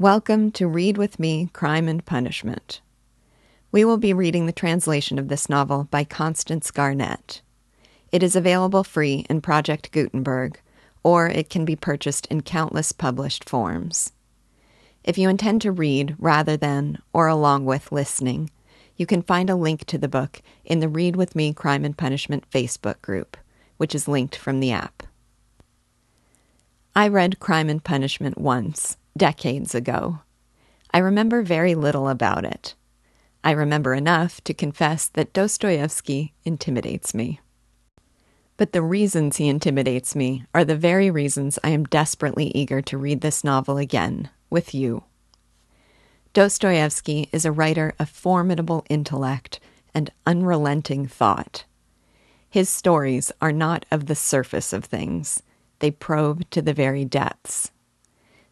Welcome to Read With Me Crime and Punishment. We will be reading the translation of this novel by Constance Garnett. It is available free in Project Gutenberg, or it can be purchased in countless published forms. If you intend to read rather than or along with listening, you can find a link to the book in the Read With Me Crime and Punishment Facebook group, which is linked from the app. I read Crime and Punishment once, decades ago. I remember very little about it. I remember enough to confess that Dostoevsky intimidates me. But the reasons he intimidates me are the very reasons I am desperately eager to read this novel again with you. Dostoevsky is a writer of formidable intellect and unrelenting thought. His stories are not of the surface of things, they probe to the very depths.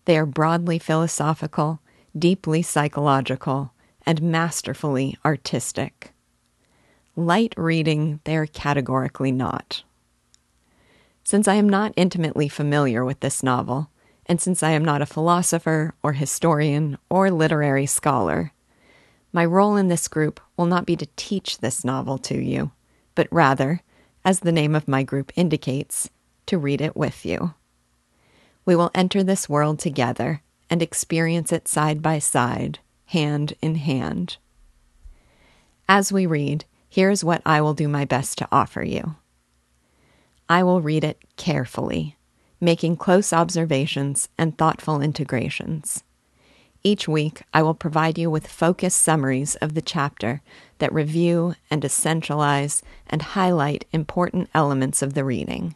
They are broadly philosophical, deeply psychological, and masterfully artistic. Light reading they are categorically not. Since I am not intimately familiar with this novel, and since I am not a philosopher or historian or literary scholar, my role in this group will not be to teach this novel to you, but rather, as the name of my group indicates, to read it with you. We will enter this world together and experience it side by side, hand in hand. As we read, here is what I will do my best to offer you. I will read it carefully making close observations and thoughtful integrations. Each week, I will provide you with focused summaries of the chapter that review and essentialize and highlight important elements of the reading.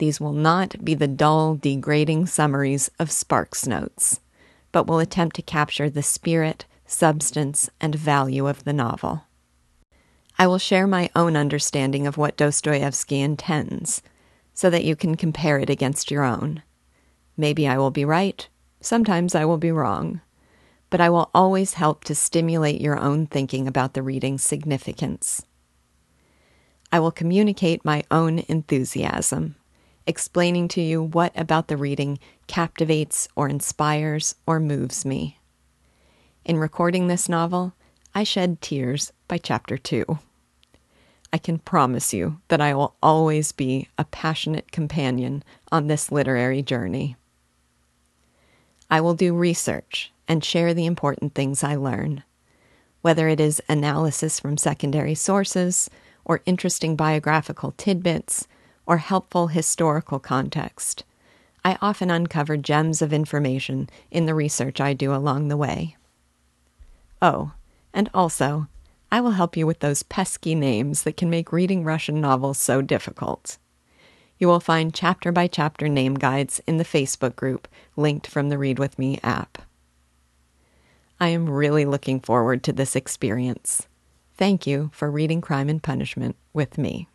These will not be the dull, degrading summaries of Sparks notes, but will attempt to capture the spirit, substance, and value of the novel. I will share my own understanding of what Dostoevsky intends so that you can compare it against your own. Maybe I will be right, sometimes I will be wrong, but I will always help to stimulate your own thinking about the reading's significance. I will communicate my own enthusiasm, explaining to you what about the reading captivates or inspires or moves me. In recording this novel, I shed tears by chapter two. I can promise you that I will always be a passionate companion on this literary journey. I will do research and share the important things I learn, whether it is analysis from secondary sources, or interesting biographical tidbits, or helpful historical context. I often uncover gems of information in the research I do along the way. Oh, and also, I will help you with those pesky names that can make reading Russian novels so difficult. You will find chapter by chapter name guides in the Facebook group linked from the Read With Me app. I am really looking forward to this experience. Thank you for reading Crime and Punishment with me.